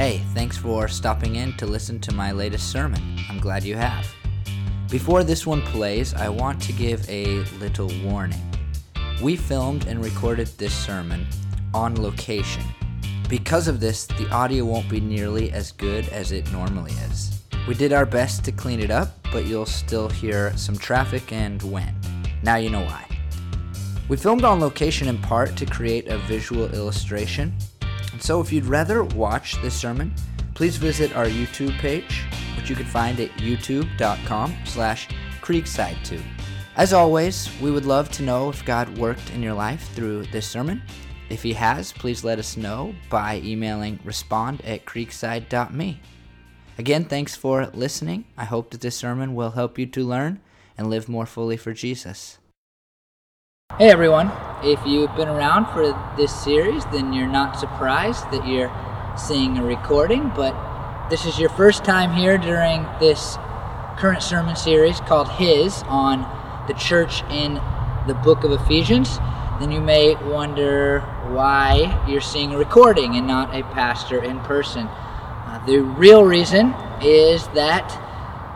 Hey, thanks for stopping in to listen to my latest sermon. I'm glad you have. Before this one plays, I want to give a little warning. We filmed and recorded this sermon on location. Because of this, the audio won't be nearly as good as it normally is. We did our best to clean it up, but you'll still hear some traffic and wind. Now you know why. We filmed on location in part to create a visual illustration. So if you'd rather watch this sermon, please visit our YouTube page, which you can find at youtube.com slash creekside2. As always, we would love to know if God worked in your life through this sermon. If he has, please let us know by emailing respond at creekside.me. Again, thanks for listening. I hope that this sermon will help you to learn and live more fully for Jesus. Hey everyone, if you've been around for this series, then you're not surprised that you're seeing a recording, but this is your first time here during this current sermon series called His on the church in the book of Ephesians, then you may wonder why you're seeing a recording and not a pastor in person. Uh, the real reason is that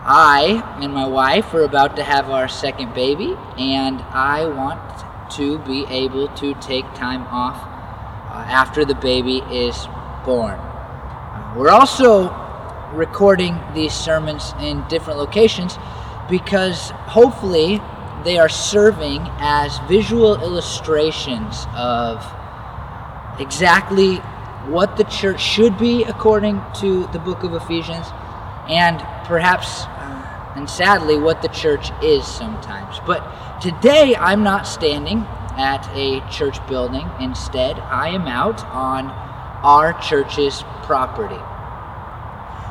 I and my wife are about to have our second baby, and I want to be able to take time off uh, after the baby is born. Uh, we're also recording these sermons in different locations because hopefully they are serving as visual illustrations of exactly what the church should be according to the book of Ephesians and perhaps and sadly what the church is sometimes. But Today, I'm not standing at a church building. Instead, I am out on our church's property.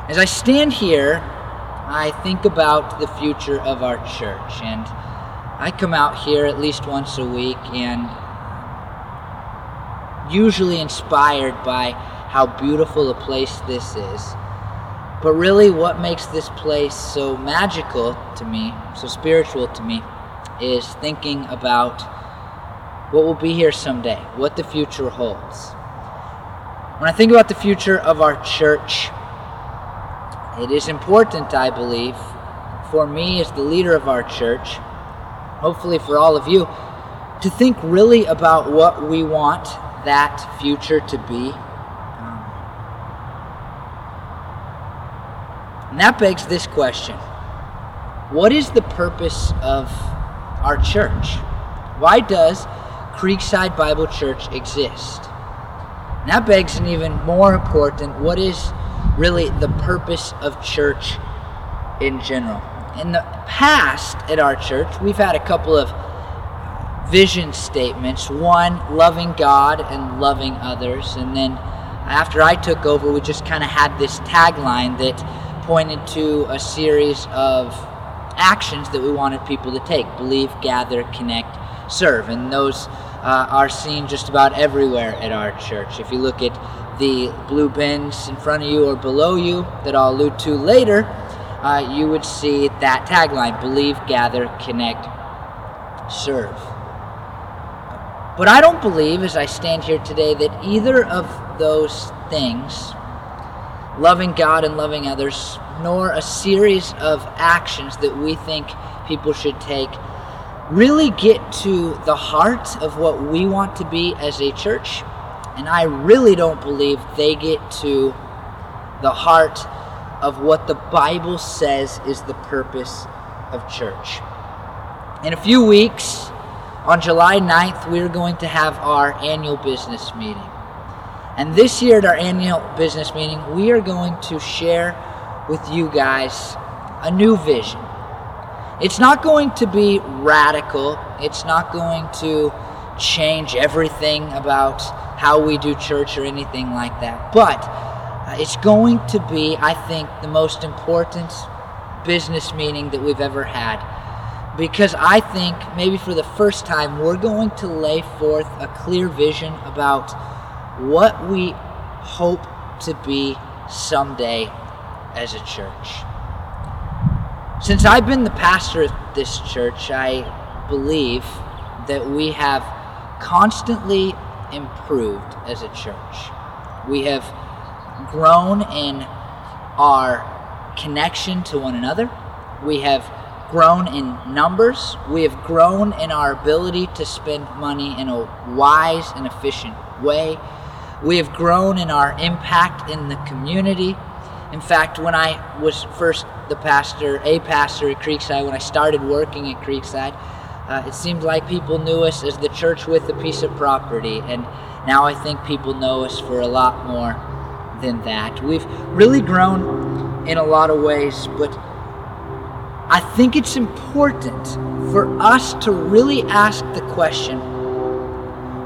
As I stand here, I think about the future of our church, and I come out here at least once a week and usually inspired by how beautiful a place this is. But really, what makes this place so magical to me, so spiritual to me, is thinking about what will be here someday, what the future holds. When I think about the future of our church, it is important, I believe, for me as the leader of our church, hopefully for all of you, to think really about what we want that future to be. And that begs this question What is the purpose of our church. Why does Creekside Bible Church exist? And that begs an even more important what is really the purpose of church in general? In the past at our church, we've had a couple of vision statements one, loving God and loving others. And then after I took over, we just kind of had this tagline that pointed to a series of actions that we wanted people to take believe, gather, connect, serve. And those uh, are seen just about everywhere at our church. If you look at the blue bins in front of you or below you that I'll allude to later, uh, you would see that tagline believe, gather, connect, serve. But I don't believe, as I stand here today, that either of those things, loving God and loving others, nor a series of actions that we think people should take really get to the heart of what we want to be as a church. And I really don't believe they get to the heart of what the Bible says is the purpose of church. In a few weeks, on July 9th, we're going to have our annual business meeting. And this year at our annual business meeting, we are going to share with you guys a new vision. It's not going to be radical, it's not going to change everything about how we do church or anything like that. But uh, it's going to be, I think, the most important business meeting that we've ever had. Because I think maybe for the first time, we're going to lay forth a clear vision about what we hope to be someday as a church. Since I've been the pastor of this church, I believe that we have constantly improved as a church. We have grown in our connection to one another. We have grown in numbers. We have grown in our ability to spend money in a wise and efficient way. We have grown in our impact in the community. In fact, when I was first the pastor, a pastor at Creekside, when I started working at Creekside, uh, it seemed like people knew us as the church with a piece of property. And now I think people know us for a lot more than that. We've really grown in a lot of ways, but I think it's important for us to really ask the question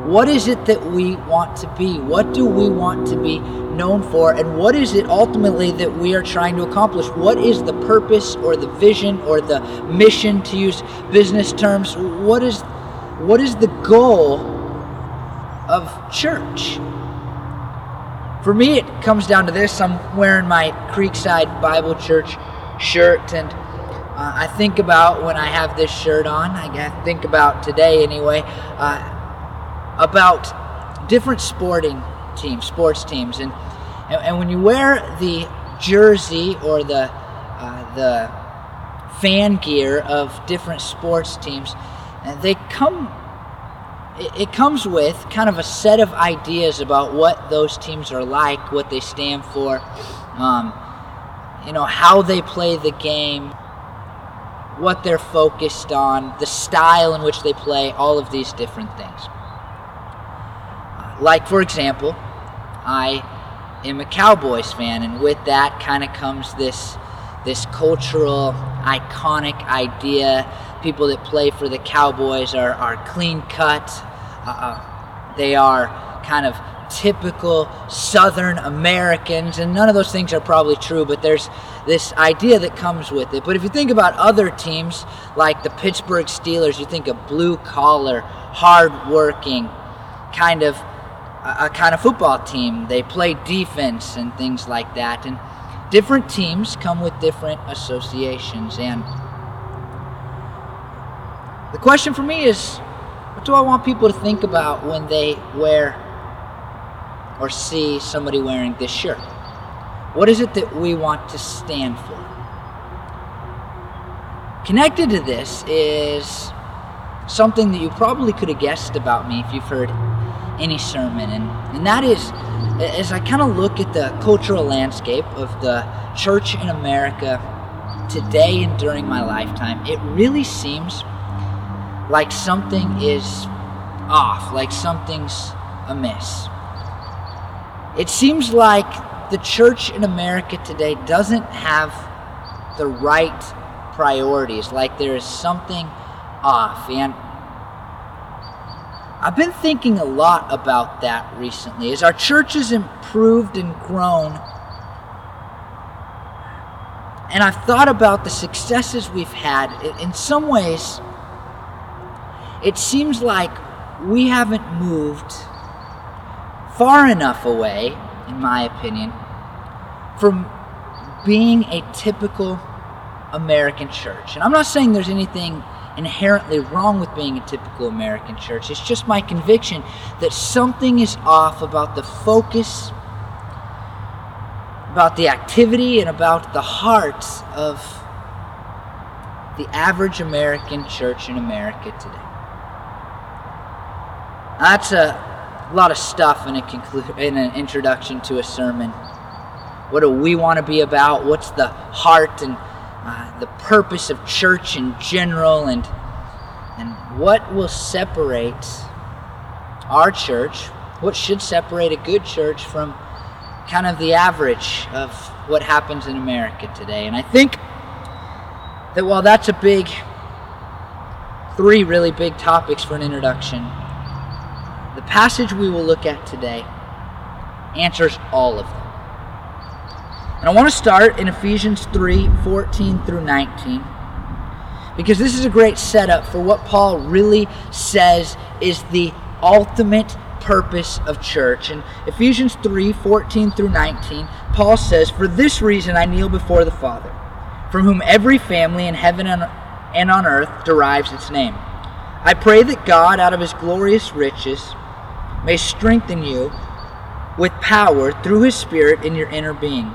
what is it that we want to be? What do we want to be known for? And what is it ultimately that we are trying to accomplish? What is the purpose or the vision or the mission, to use business terms? What is, what is the goal of church? For me, it comes down to this. I'm wearing my Creekside Bible Church shirt, and uh, I think about when I have this shirt on, I think about today anyway, uh, about different sporting teams, sports teams. And, and, and, when you wear the jersey or the, uh, the fan gear of different sports teams, uh, they come it comes with kind of a set of ideas about what those teams are like, what they stand for, um, you know, how they play the game, what they're focused on, the style in which they play, all of these different things. Like, for example, I am a Cowboys fan, and with that kind of comes this, this cultural, iconic idea. People that play for the Cowboys are, are clean cut, uh, they are kind of typical Southern Americans, and none of those things are probably true, but there's this idea that comes with it. But if you think about other teams like the Pittsburgh Steelers, you think of blue collar, hard working, kind of a kind of football team. They play defense and things like that. And different teams come with different associations. And the question for me is what do I want people to think about when they wear or see somebody wearing this shirt? What is it that we want to stand for? Connected to this is something that you probably could have guessed about me if you've heard any sermon, and, and that is as I kind of look at the cultural landscape of the church in America today and during my lifetime, it really seems like something is off, like something's amiss. It seems like the church in America today doesn't have the right priorities, like there is something off. And I've been thinking a lot about that recently. As our church has improved and grown, and I've thought about the successes we've had, in some ways, it seems like we haven't moved far enough away, in my opinion, from being a typical American church. And I'm not saying there's anything inherently wrong with being a typical American church. It's just my conviction that something is off about the focus, about the activity, and about the hearts of the average American church in America today. That's a lot of stuff in a conclu- in an introduction to a sermon. What do we want to be about? What's the heart and uh, the purpose of church in general, and and what will separate our church? What should separate a good church from kind of the average of what happens in America today? And I think that while that's a big, three really big topics for an introduction, the passage we will look at today answers all of them. And I want to start in Ephesians 3 14 through 19, because this is a great setup for what Paul really says is the ultimate purpose of church. In Ephesians 3 14 through 19, Paul says, For this reason I kneel before the Father, from whom every family in heaven and on earth derives its name. I pray that God, out of his glorious riches, may strengthen you with power through his Spirit in your inner being,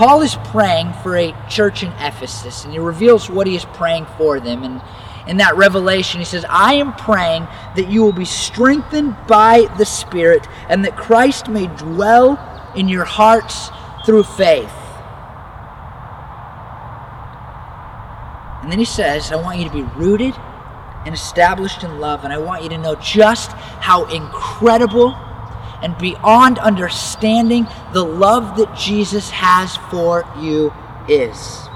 Paul is praying for a church in Ephesus, and he reveals what he is praying for them. And in that revelation, he says, I am praying that you will be strengthened by the Spirit, and that Christ may dwell in your hearts through faith. And then he says, I want you to be rooted and established in love, and I want you to know just how incredible and beyond understanding the love that Jesus has for you is.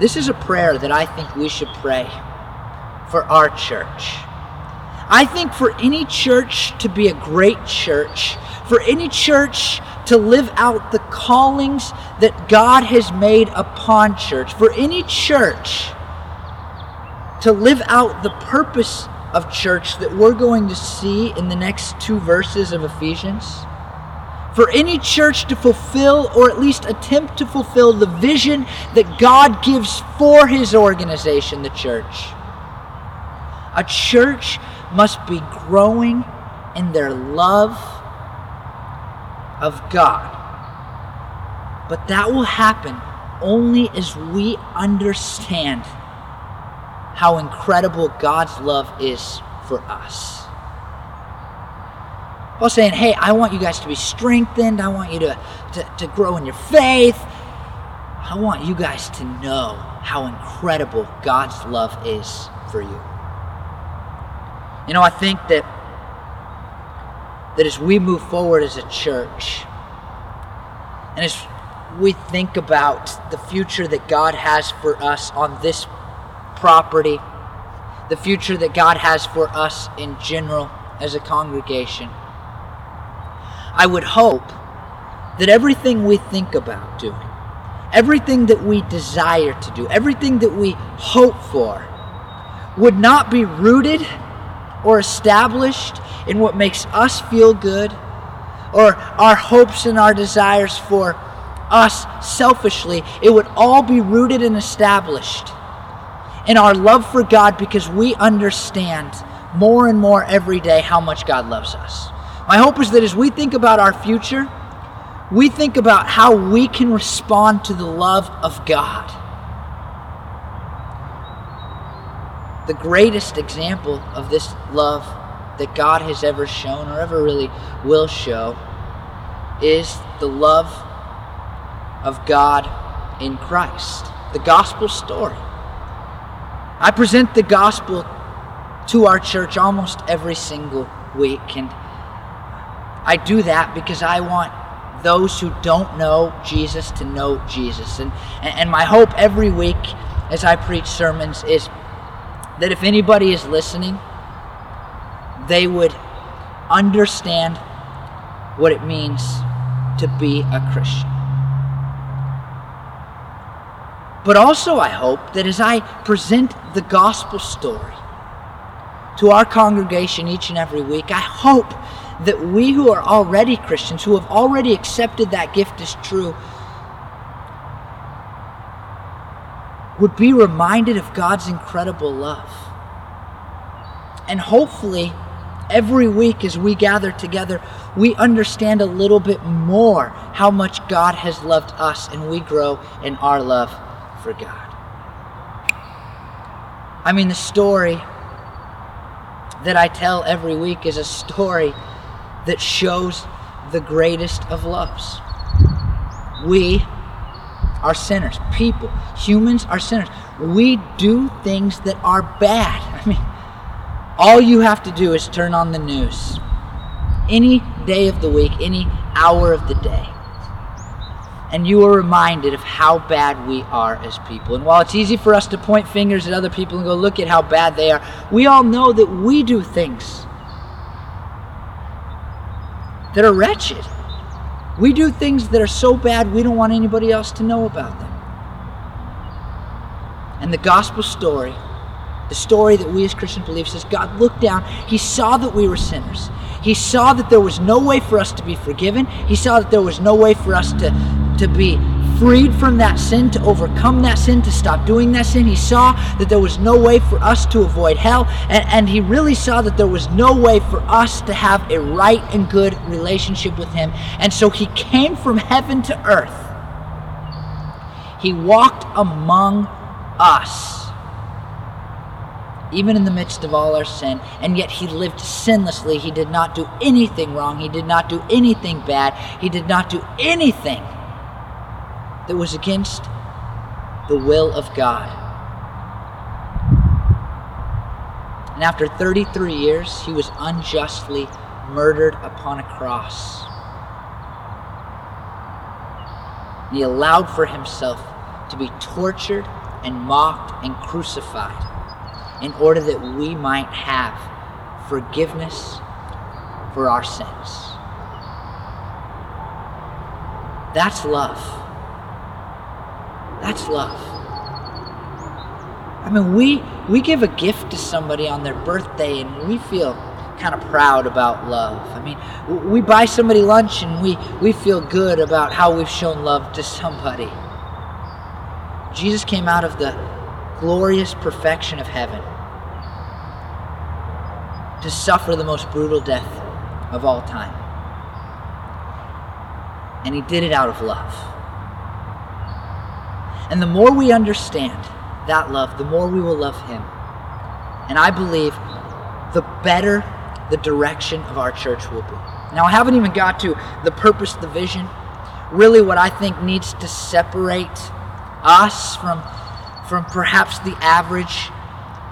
This is a prayer that I think we should pray for our church. I think for any church to be a great church, for any church to live out the callings that God has made upon church, for any church to live out the purpose of church that we're going to see in the next two verses of Ephesians. For any church to fulfill, or at least attempt to fulfill, the vision that God gives for his organization, the church. A church must be growing in their love of God. But that will happen only as we understand how incredible God's love is for us. Paul's saying, hey, I want you guys to be strengthened. I want you to, to, to grow in your faith. I want you guys to know how incredible God's love is for you. You know, I think that that as we move forward as a church, and as we think about the future that God has for us on this property, the future that God has for us in general as a congregation. I would hope that everything we think about doing, everything that we desire to do, everything that we hope for, would not be rooted or established in what makes us feel good or our hopes and our desires for us selfishly. It would all be rooted and established in our love for God because we understand more and more every day how much God loves us. My hope is that as we think about our future, we think about how we can respond to the love of God. The greatest example of this love that God has ever shown or ever really will show is the love of God in Christ, the gospel story. I present the gospel to our church almost every single week. And I do that because I want those who don't know Jesus to know Jesus. And, and my hope every week as I preach sermons is that if anybody is listening, they would understand what it means to be a Christian. But also, I hope that as I present the gospel story to our congregation each and every week, I hope that we who are already Christians, who have already accepted that gift as true, would be reminded of God's incredible love. And hopefully, every week as we gather together, we understand a little bit more how much God has loved us and we grow in our love for God. I mean, the story that I tell every week is a story that shows the greatest of loves. We are sinners. People, humans are sinners. We do things that are bad. I mean, all you have to do is turn on the news any day of the week, any hour of the day and you are reminded of how bad we are as people. And while it's easy for us to point fingers at other people and go, look at how bad they are, we all know that we do things that are wretched. We do things that are so bad we don't want anybody else to know about them. And the gospel story, the story that we as Christians believe, says God looked down, He saw that we were sinners. He saw that there was no way for us to be forgiven. He saw that there was no way for us to, to be freed from that sin, to overcome that sin, to stop doing that sin. He saw that there was no way for us to avoid hell. And, and he really saw that there was no way for us to have a right and good relationship with Him. And so He came from heaven to earth. He walked among us even in the midst of all our sin, and yet he lived sinlessly. He did not do anything wrong. He did not do anything bad. He did not do anything that was against the will of God. And after 33 years, he was unjustly murdered upon a cross. He allowed for himself to be tortured and mocked and crucified in order that we might have forgiveness for our sins. That's love. That's love. I mean, we we give a gift to somebody on their birthday and we feel kind of proud about love. I mean, we buy somebody lunch and we we feel good about how we've shown love to somebody. Jesus came out of the glorious perfection of heaven to suffer the most brutal death of all time. And he did it out of love. And the more we understand that love, the more we will love him. And I believe the better the direction of our church will be. Now, I haven't even got to the purpose, the vision, really what I think needs to separate us from, from perhaps the average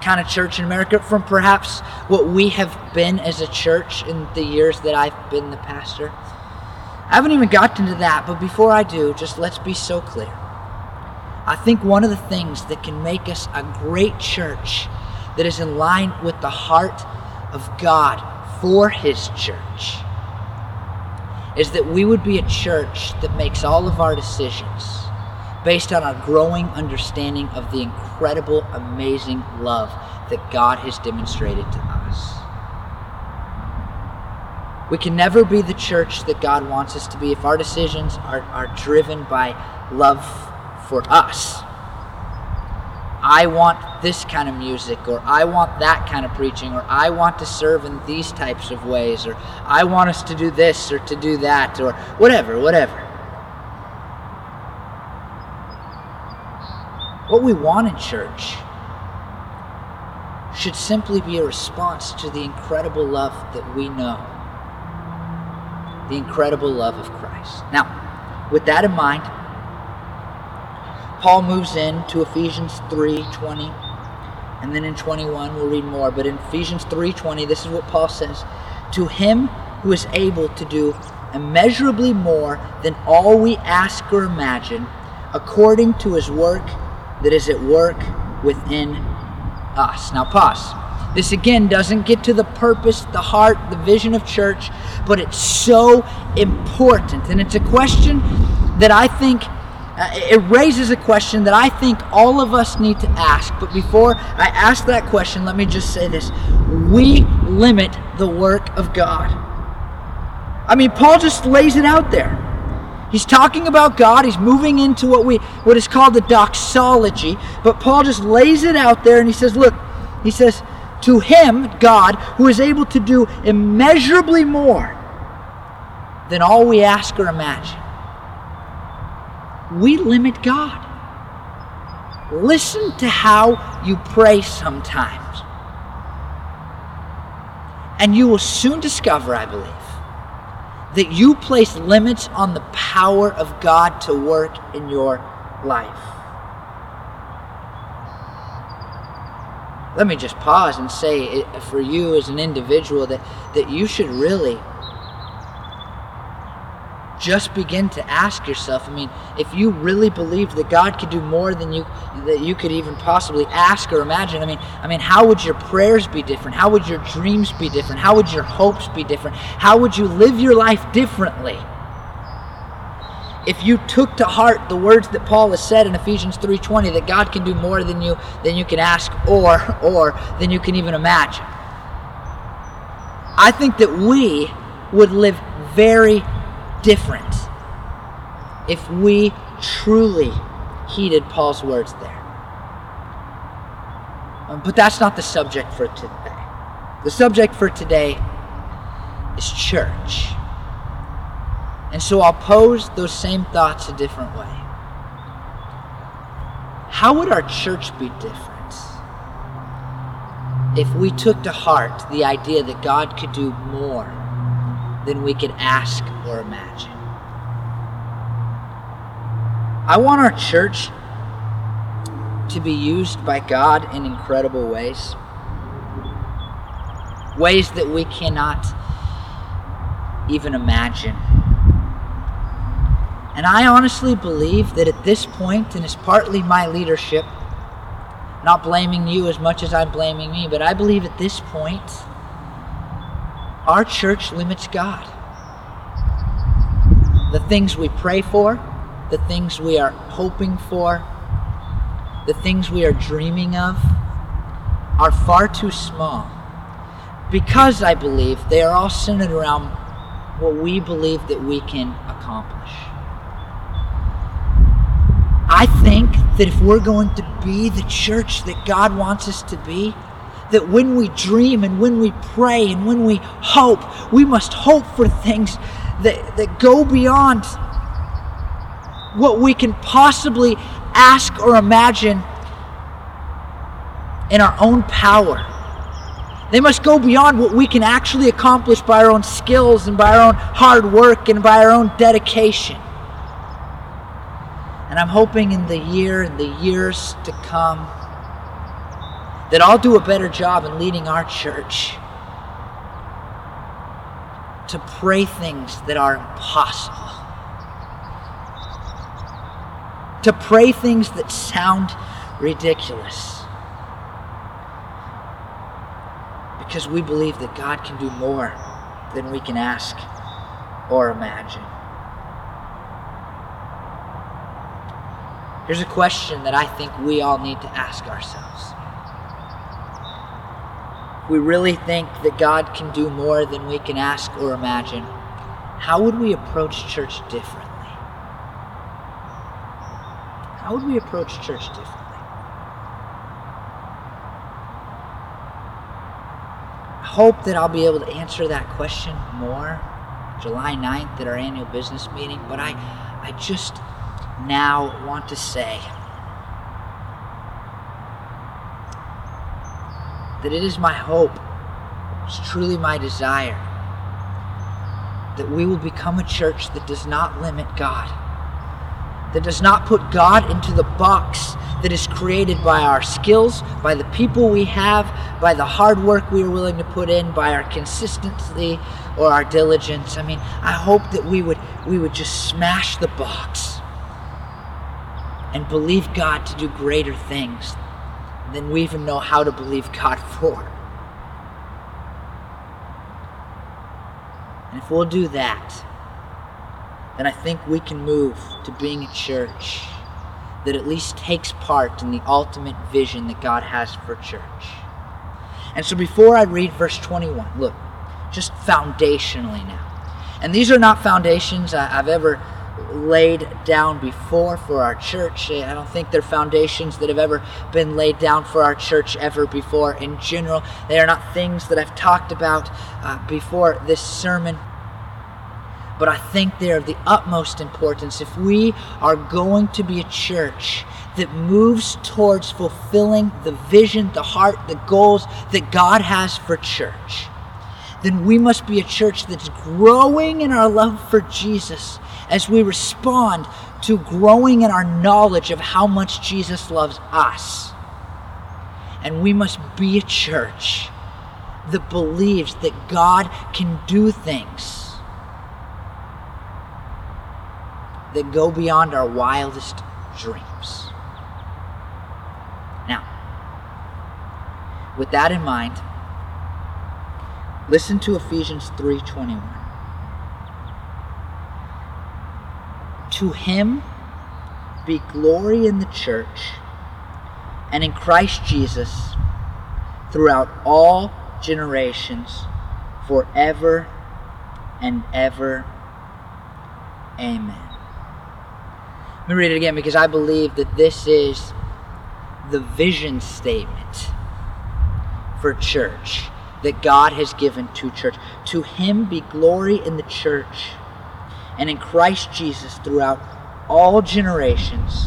kind of church in America from perhaps what we have been as a church in the years that I've been the pastor. I haven't even gotten to that, but before I do, just let's be so clear. I think one of the things that can make us a great church that is in line with the heart of God for His church is that we would be a church that makes all of our decisions based on our growing understanding of the incredible, amazing love that God has demonstrated to us. We can never be the church that God wants us to be if our decisions are, are driven by love for us. I want this kind of music, or I want that kind of preaching, or I want to serve in these types of ways, or I want us to do this or to do that, or whatever, whatever. What we want in church should simply be a response to the incredible love that we know. The incredible love of Christ. Now, with that in mind, Paul moves in to Ephesians 3:20 and then in 21 we'll read more, but in Ephesians 3:20 this is what Paul says, "To him who is able to do immeasurably more than all we ask or imagine, according to his work that is at work within us. Now, pause. This again doesn't get to the purpose, the heart, the vision of church, but it's so important. And it's a question that I think, uh, it raises a question that I think all of us need to ask. But before I ask that question, let me just say this we limit the work of God. I mean, Paul just lays it out there. He's talking about God. He's moving into what we what is called the doxology. But Paul just lays it out there and he says, look, he says, to him, God, who is able to do immeasurably more than all we ask or imagine. We limit God. Listen to how you pray sometimes. And you will soon discover, I believe, that you place limits on the power of God to work in your life. Let me just pause and say for you as an individual that, that you should really just begin to ask yourself i mean if you really believed that god could do more than you that you could even possibly ask or imagine i mean i mean how would your prayers be different? How would your dreams be different? How would your hopes be different? How would you live your life differently? If you took to heart the words that Paul has said in Ephesians 3:20 that God can do more than you than you can ask or or than you can even imagine. I think that we would live very different if we truly heeded Paul's words there. Um, but that's not the subject for today. The subject for today is church. And so I'll pose those same thoughts a different way. How would our church be different if we took to heart the idea that God could do more than we could ask or imagine? I want our church to be used by God in incredible ways. Ways that we cannot even imagine. And I honestly believe that at this point, and it's partly my leadership, not blaming you as much as I'm blaming me, but I believe at this point, our church limits God. The things we pray for, the things we are hoping for, the things we are dreaming of are far too small because I believe they are all centered around what we believe that we can accomplish. I think that if we're going to be the church that God wants us to be, that when we dream and when we pray and when we hope, we must hope for things that, that go beyond what we can possibly ask or imagine in our own power. They must go beyond what we can actually accomplish by our own skills and by our own hard work and by our own dedication. And I'm hoping in the year and the years to come that I'll do a better job in leading our church to pray things that are impossible to pray things that sound ridiculous. Because we believe that God can do more than we can ask or imagine. Here's a question that I think we all need to ask ourselves. We really think that God can do more than we can ask or imagine, how would we approach church differently? How would we approach church differently? I hope that I'll be able to answer that question more July 9th at our annual business meeting, but I, I just now want to say that it is my hope, it's truly my desire, that we will become a church that does not limit God that does not put God into the box that is created by our skills, by the people we have, by the hard work we are willing to put in, by our consistency or our diligence. I mean, I hope that we would we would just smash the box and believe God to do greater things than we even know how to believe God for. And if we'll do that, then I think we can move to being a church that at least takes part in the ultimate vision that God has for church. And so before I read verse 21, look, just foundationally now. And these are not foundations I've ever laid down before for our church. I don't think they're foundations that have ever been laid down for our church ever before in general. They are not things that I've talked about uh, before this sermon but I think they're of the utmost importance if we are going to be a church that moves towards fulfilling the vision, the heart, the goals that God has for church. Then we must be a church that's growing in our love for Jesus as we respond to growing in our knowledge of how much Jesus loves us. And we must be a church that believes that God can do things that go beyond our wildest dreams. Now, with that in mind, listen to Ephesians 3:21. To him be glory in the church and in Christ Jesus throughout all generations, forever and ever. Amen. Let me read it again because I believe that this is the vision statement for church that God has given to church. To him be glory in the church and in Christ Jesus throughout all generations,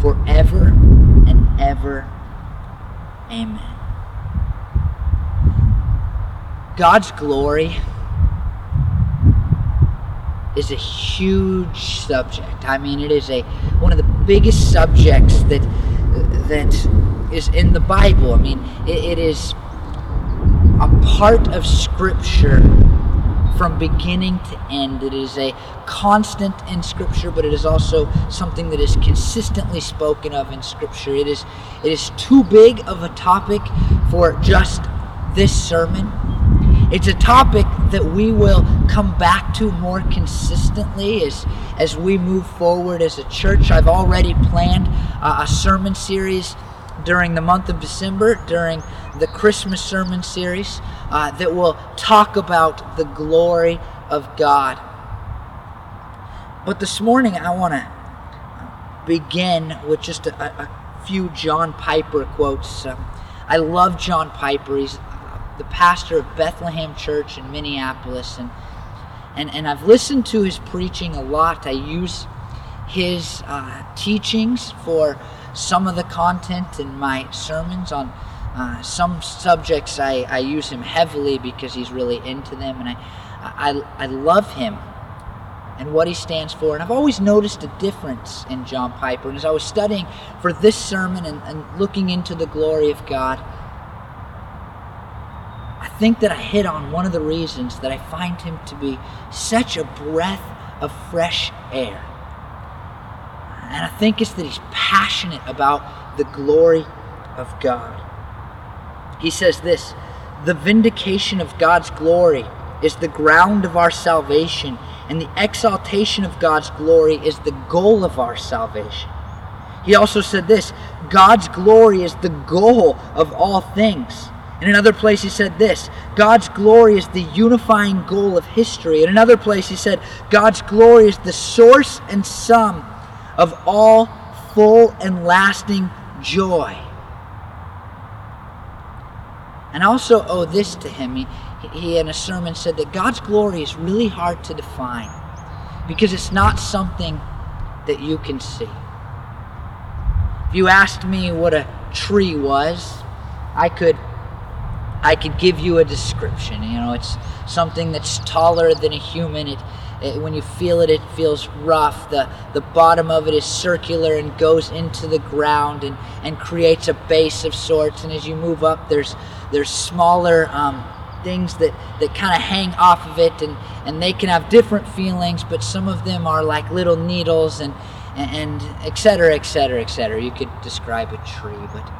forever and ever. Amen. God's glory is a huge subject. I mean, it is a one of the biggest subjects that that is in the Bible. I mean, it, it is a part of Scripture from beginning to end. It is a constant in Scripture, but it is also something that is consistently spoken of in Scripture. It is it is too big of a topic for just this sermon. It's a topic that we will come back to more consistently as, as we move forward as a church. I've already planned uh, a sermon series during the month of December, during the Christmas sermon series, uh, that will talk about the glory of God. But this morning, I want to begin with just a, a, few John Piper quotes. Um, I love John Piper. He's the pastor of Bethlehem Church in Minneapolis, and and and I've listened to his preaching a lot. I use his uh, teachings for some of the content in my sermons on uh, some subjects. I, I use him heavily because he's really into them, and I I, I love him and what he stands for. And I've always noticed a difference in John Piper. And as I was studying for this sermon and, and looking into the glory of God, I think that I hit on one of the reasons that I find him to be such a breath of fresh air. And I think it's that he's passionate about the glory of God. He says this The vindication of God's glory is the ground of our salvation, and the exaltation of God's glory is the goal of our salvation. He also said this God's glory is the goal of all things. In another place, he said this God's glory is the unifying goal of history. In another place, he said, God's glory is the source and sum of all full and lasting joy. And I also owe this to him. He, he, in a sermon, said that God's glory is really hard to define because it's not something that you can see. If you asked me what a tree was, I could I could give you a description. You know, it's something that's taller than a human. It, it, when you feel it, it feels rough. The, the bottom of it is circular and goes into the ground and, and creates a base of sorts. And as you move up, there's, there's smaller um, things that, that kind of hang off of it, and, and they can have different feelings, but some of them are like little needles and, and, and et cetera, et cetera, et cetera. You could describe a tree, but,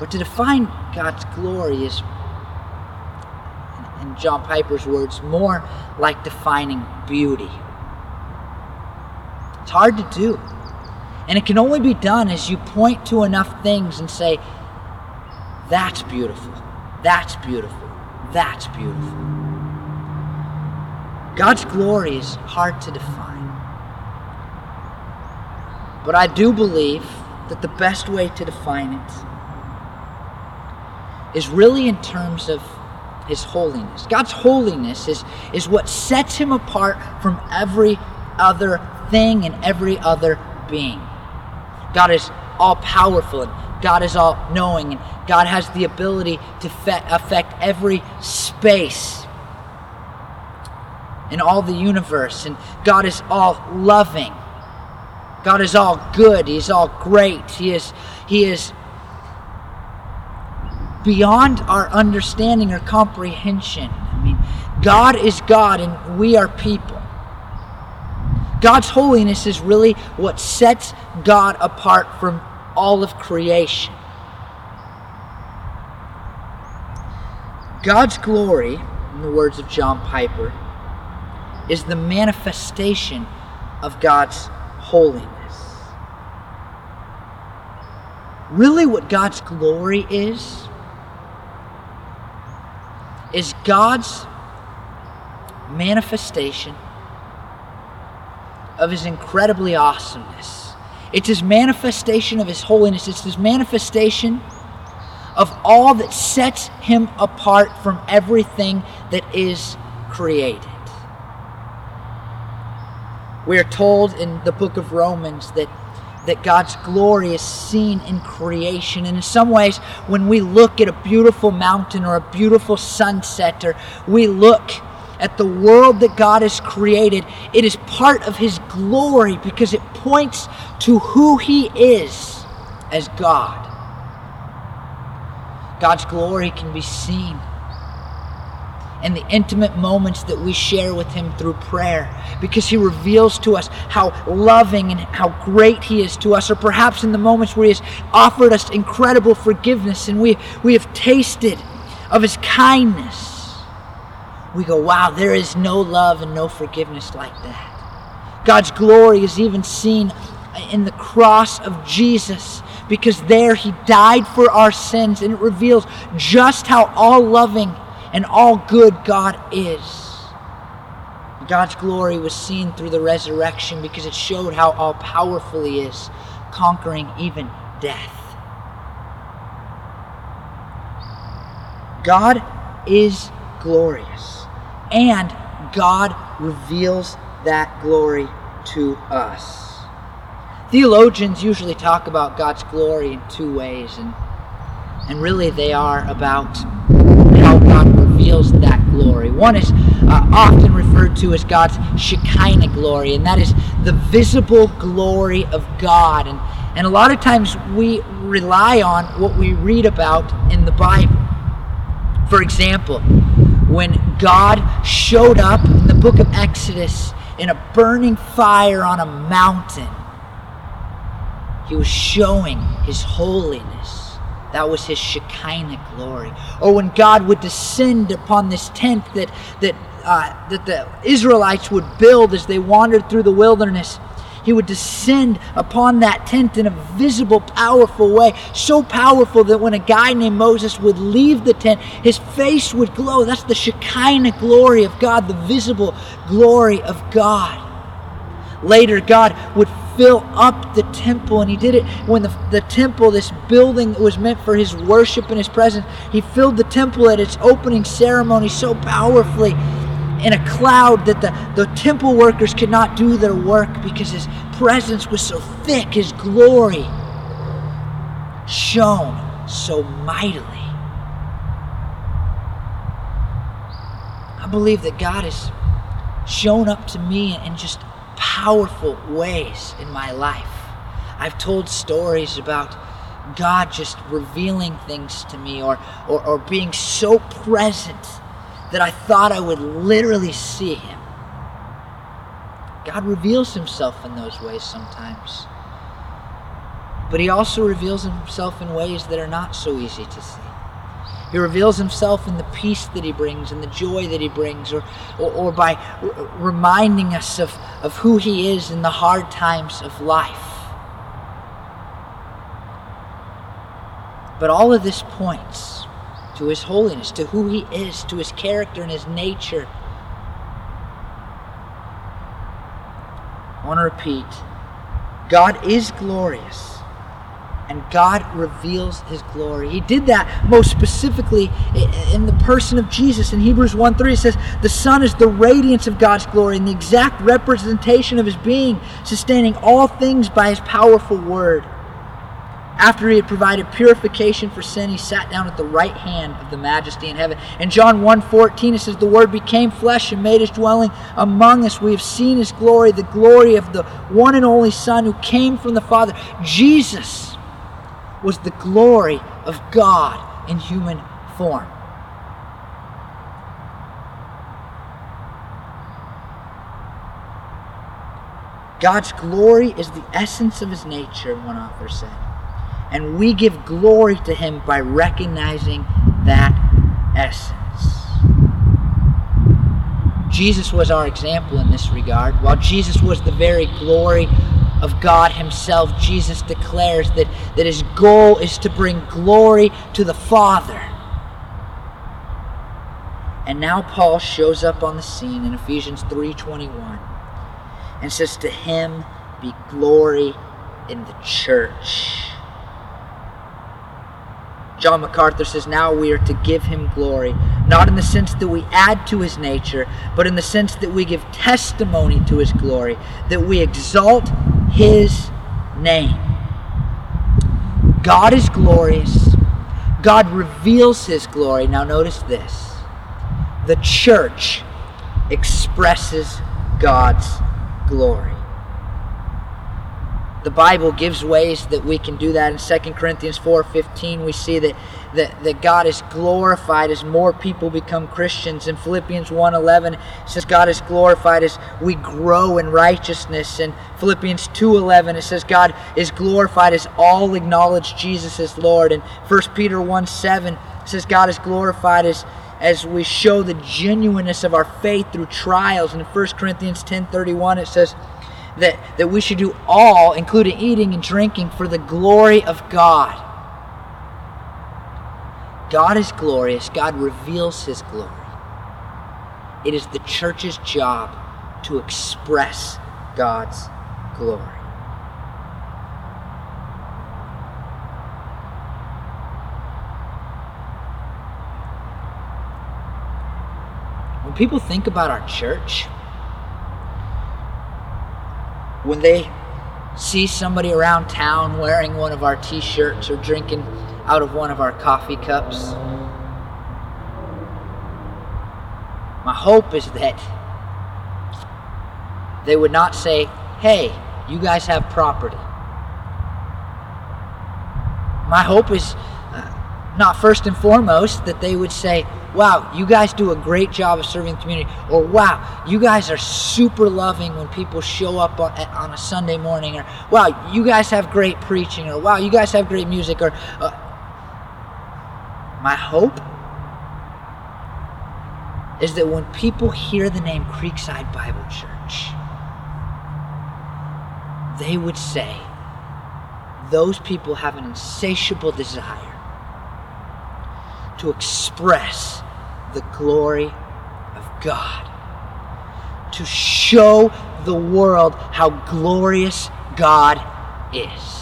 but to define God's glory is in John Piper's words, more like defining beauty. It's hard to do. And it can only be done as you point to enough things and say, that's beautiful, that's beautiful, that's beautiful. God's glory is hard to define. But I do believe that the best way to define it is really in terms of his holiness. God's holiness is, is what sets him apart from every other thing and every other being. God is all powerful and God is all knowing and God has the ability to fe- affect every space in all the universe and God is all loving. God is all good. He's all great. He is he is beyond our understanding or comprehension. I mean, God is God and we are people. God's holiness is really what sets God apart from all of creation. God's glory, in the words of John Piper, is the manifestation of God's holiness. Really, what God's glory is, is God's manifestation of His incredibly awesomeness. It's His manifestation of His holiness. It's His manifestation of all that sets Him apart from everything that is created. We are told in the book of Romans that that God's glory is seen in creation. And in some ways, when we look at a beautiful mountain or a beautiful sunset, or we look at the world that God has created, it is part of His glory because it points to who He is as God. God's glory can be seen and the intimate moments that we share with Him through prayer because He reveals to us how loving and how great He is to us, or perhaps in the moments where He has offered us incredible forgiveness and we, we have tasted of His kindness. We go, wow, there is no love and no forgiveness like that. God's glory is even seen in the cross of Jesus because there He died for our sins and it reveals just how all loving and all good God is. God's glory was seen through the resurrection because it showed how all powerful He is, conquering even death. God is glorious, and God reveals that glory to us. Theologians usually talk about God's glory in two ways, and, and really they are about how God reveals that glory. One is uh, often referred to as God's Shekinah glory, and that is the visible glory of God. And, and a lot of times we rely on what we read about in the Bible. For example, when God showed up in the book of Exodus in a burning fire on a mountain, he was showing his holiness that was his Shekinah glory. Or when God would descend upon this tent that, that, uh, that the Israelites would build as they wandered through the wilderness, he would descend upon that tent in a visible, powerful way. So powerful that when a guy named Moses would leave the tent, his face would glow. That's the Shekinah glory of God, the visible glory of God. Later, God would fill up the temple. And he did it when the, the temple, this building that was meant for his worship and his presence, he filled the temple at its opening ceremony so powerfully in a cloud that the, the temple workers could not do their work because his presence was so thick, his glory shone so mightily. I believe that God has shown up to me in just powerful ways in my life. I've told stories about God just revealing things to me or, or, or being so present that I thought I would literally see Him. God reveals Himself in those ways sometimes. But He also reveals Himself in ways that are not so easy to see. He reveals himself in the peace that he brings and the joy that he brings, or, or, or by r- reminding us of, of who he is in the hard times of life. But all of this points to his holiness, to who he is, to his character and his nature. I want to repeat God is glorious and God reveals his glory. He did that most specifically in the person of Jesus. In Hebrews 1 3, it says, The Son is the radiance of God's glory and the exact representation of his being, sustaining all things by his powerful word. After he had provided purification for sin, he sat down at the right hand of the majesty in heaven. In John 1:14 it says the word became flesh and made his dwelling among us. We have seen his glory, the glory of the one and only son who came from the Father. Jesus was the glory of God in human form. God's glory is the essence of his nature, one author said. And we give glory to him by recognizing that essence. Jesus was our example in this regard. While Jesus was the very glory of God Himself. Jesus declares that, that His goal is to bring glory to the Father. And now Paul shows up on the scene in Ephesians 3:21 and says to him be glory in the church. John MacArthur says, Now we are to give him glory, not in the sense that we add to his nature, but in the sense that we give testimony to his glory, that we exalt his name. God is glorious. God reveals his glory. Now, notice this the church expresses God's glory the Bible gives ways that we can do that. In 2 Corinthians 4:15, we see that, that, that God is glorified as more people become Christians. In Philippians 1:11, says God is glorified as we grow in righteousness. In Philippians 2:11, it says God is glorified as all acknowledge Jesus as Lord. And 1 Peter 1:7 says God is glorified as as we show the genuineness of our faith through trials. And in 1 Corinthians 10:31, it says that, that we should do all, including eating and drinking, for the glory of God. God is glorious. God reveals his glory. It is the church's job to express God's glory. When people think about our church, when they see somebody around town wearing one of our t shirts or drinking out of one of our coffee cups, my hope is that they would not say, hey, you guys have property. My hope is uh, not first and foremost that they would say, wow, you guys do a great job of serving the community, or wow, you guys are super loving when people show up on, a Sunday morning, or wow, you guys have great preaching, or wow, you guys have great music, or uh, my hope is that when people hear the name Creekside Bible Church, they would say, those people have an insatiable desire to express the glory of God. To show the world how glorious God is.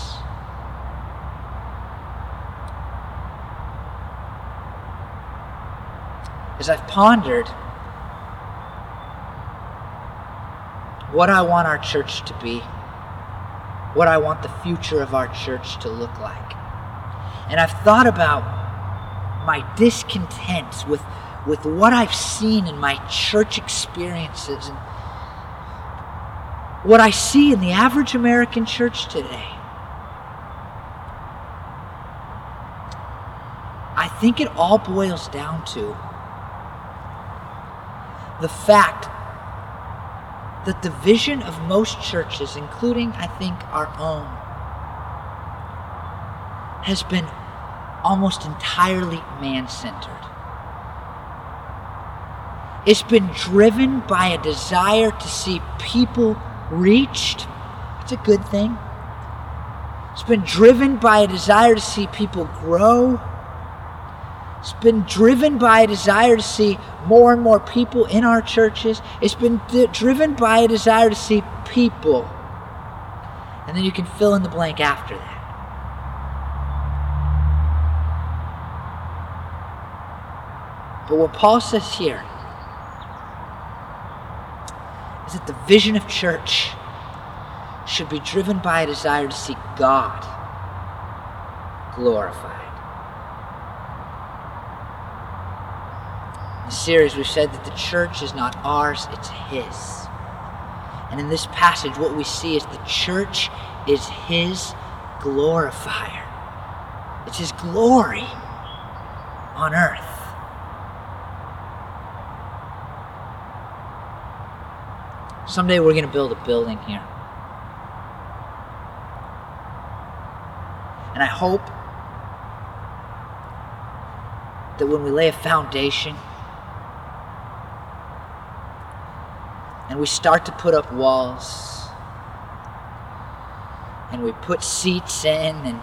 As I've pondered what I want our church to be, what I want the future of our church to look like. And I've thought about my discontent with with what I've seen in my church experiences and what I see in the average American church today, I think it all boils down to the fact that the vision of most churches, including I think our own, has been almost entirely man centered. It's been driven by a desire to see people reached. It's a good thing. It's been driven by a desire to see people grow. It's been driven by a desire to see more and more people in our churches. It's been d- driven by a desire to see people. And then you can fill in the blank after that. But what Paul says here is that the vision of church should be driven by a desire to see God glorified. In the series, we've said that the church is not ours, it's His. And in this passage, what we see is the church is His glorifier, it's His glory on earth. Someday we're going to build a building here. And I hope that when we lay a foundation and we start to put up walls and we put seats in and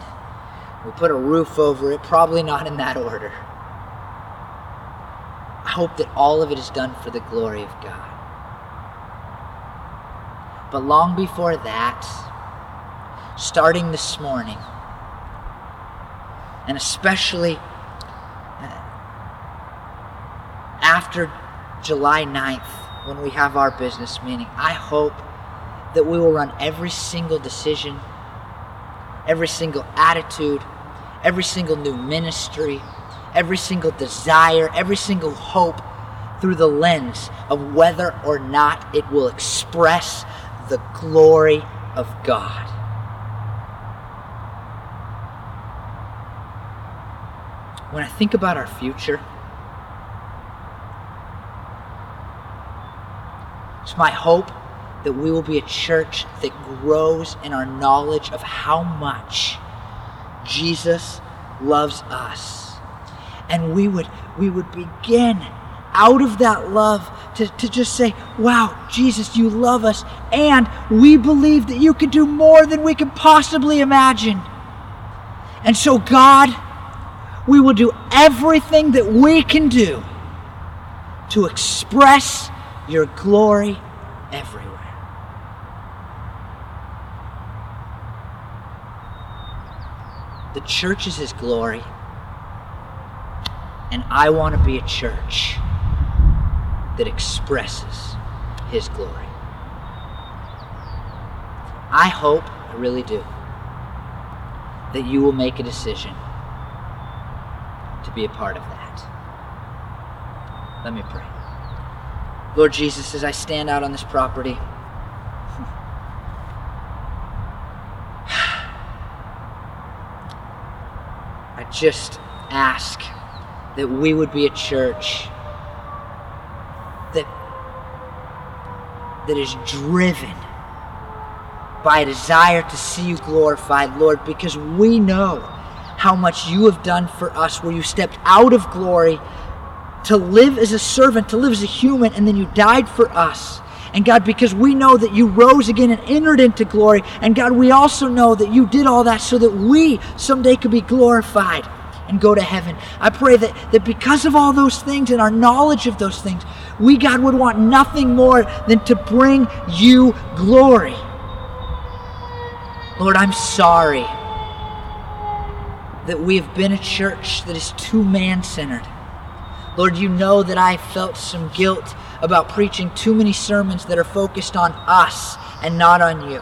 we put a roof over it, probably not in that order. I hope that all of it is done for the glory of God. But long before that, starting this morning, and especially uh, after July 9th, when we have our business meeting, I hope that we will run every single decision, every single attitude, every single new ministry, every single desire, every single hope through the lens of whether or not it will express the glory of God. When I think about our future, it's my hope that we will be a church that grows in our knowledge of how much Jesus loves us. And we would we would begin out of that love to, to just say, Wow, Jesus, you love us, and we believe that you can do more than we can possibly imagine. And so, God, we will do everything that we can do to express your glory everywhere. The church is His glory, and I want to be a church that expresses His glory. I hope, I really do, that you will make a decision to be a part of that. Let me pray. Lord Jesus, as I stand out on this property, I just ask that we would be a church that is driven by a desire to see you glorified, Lord, because we know how much you have done for us, where you stepped out of glory to live as a servant, to live as a human, and then you died for us. And God, because we know that you rose again and entered into glory, and God, we also know that you did all that so that we someday could be glorified and go to heaven. I pray that, that because of all those things and our knowledge of those things, we, God, would want nothing more than to bring you glory. Lord, I'm sorry that we have been a church that is too man centered. Lord, you know that I felt some guilt about preaching too many sermons that are focused on us and not on you.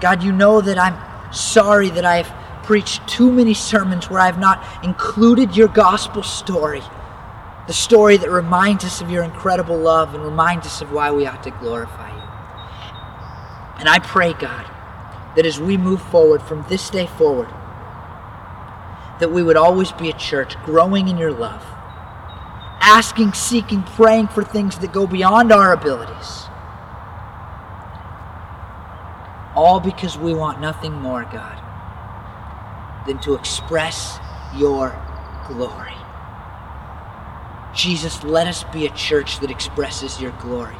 God, you know that I'm sorry that I've preached too many sermons where I've not included your gospel story, the story that reminds us of your incredible love and reminds us of why we ought to glorify you. And I pray, God, that as we move forward from this day forward, that we would always be a church growing in your love, asking, seeking, praying for things that go beyond our abilities. All because we want nothing more, God, than to express your glory. Jesus, let us be a church that expresses your glory.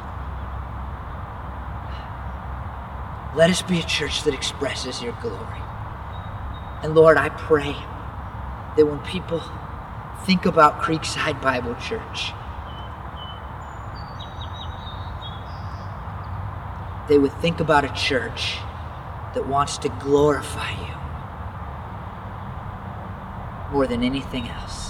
Let us be a church that expresses your glory. And Lord, I pray that when people think about Creekside Bible Church, they would think about a church that wants to glorify you more than anything else.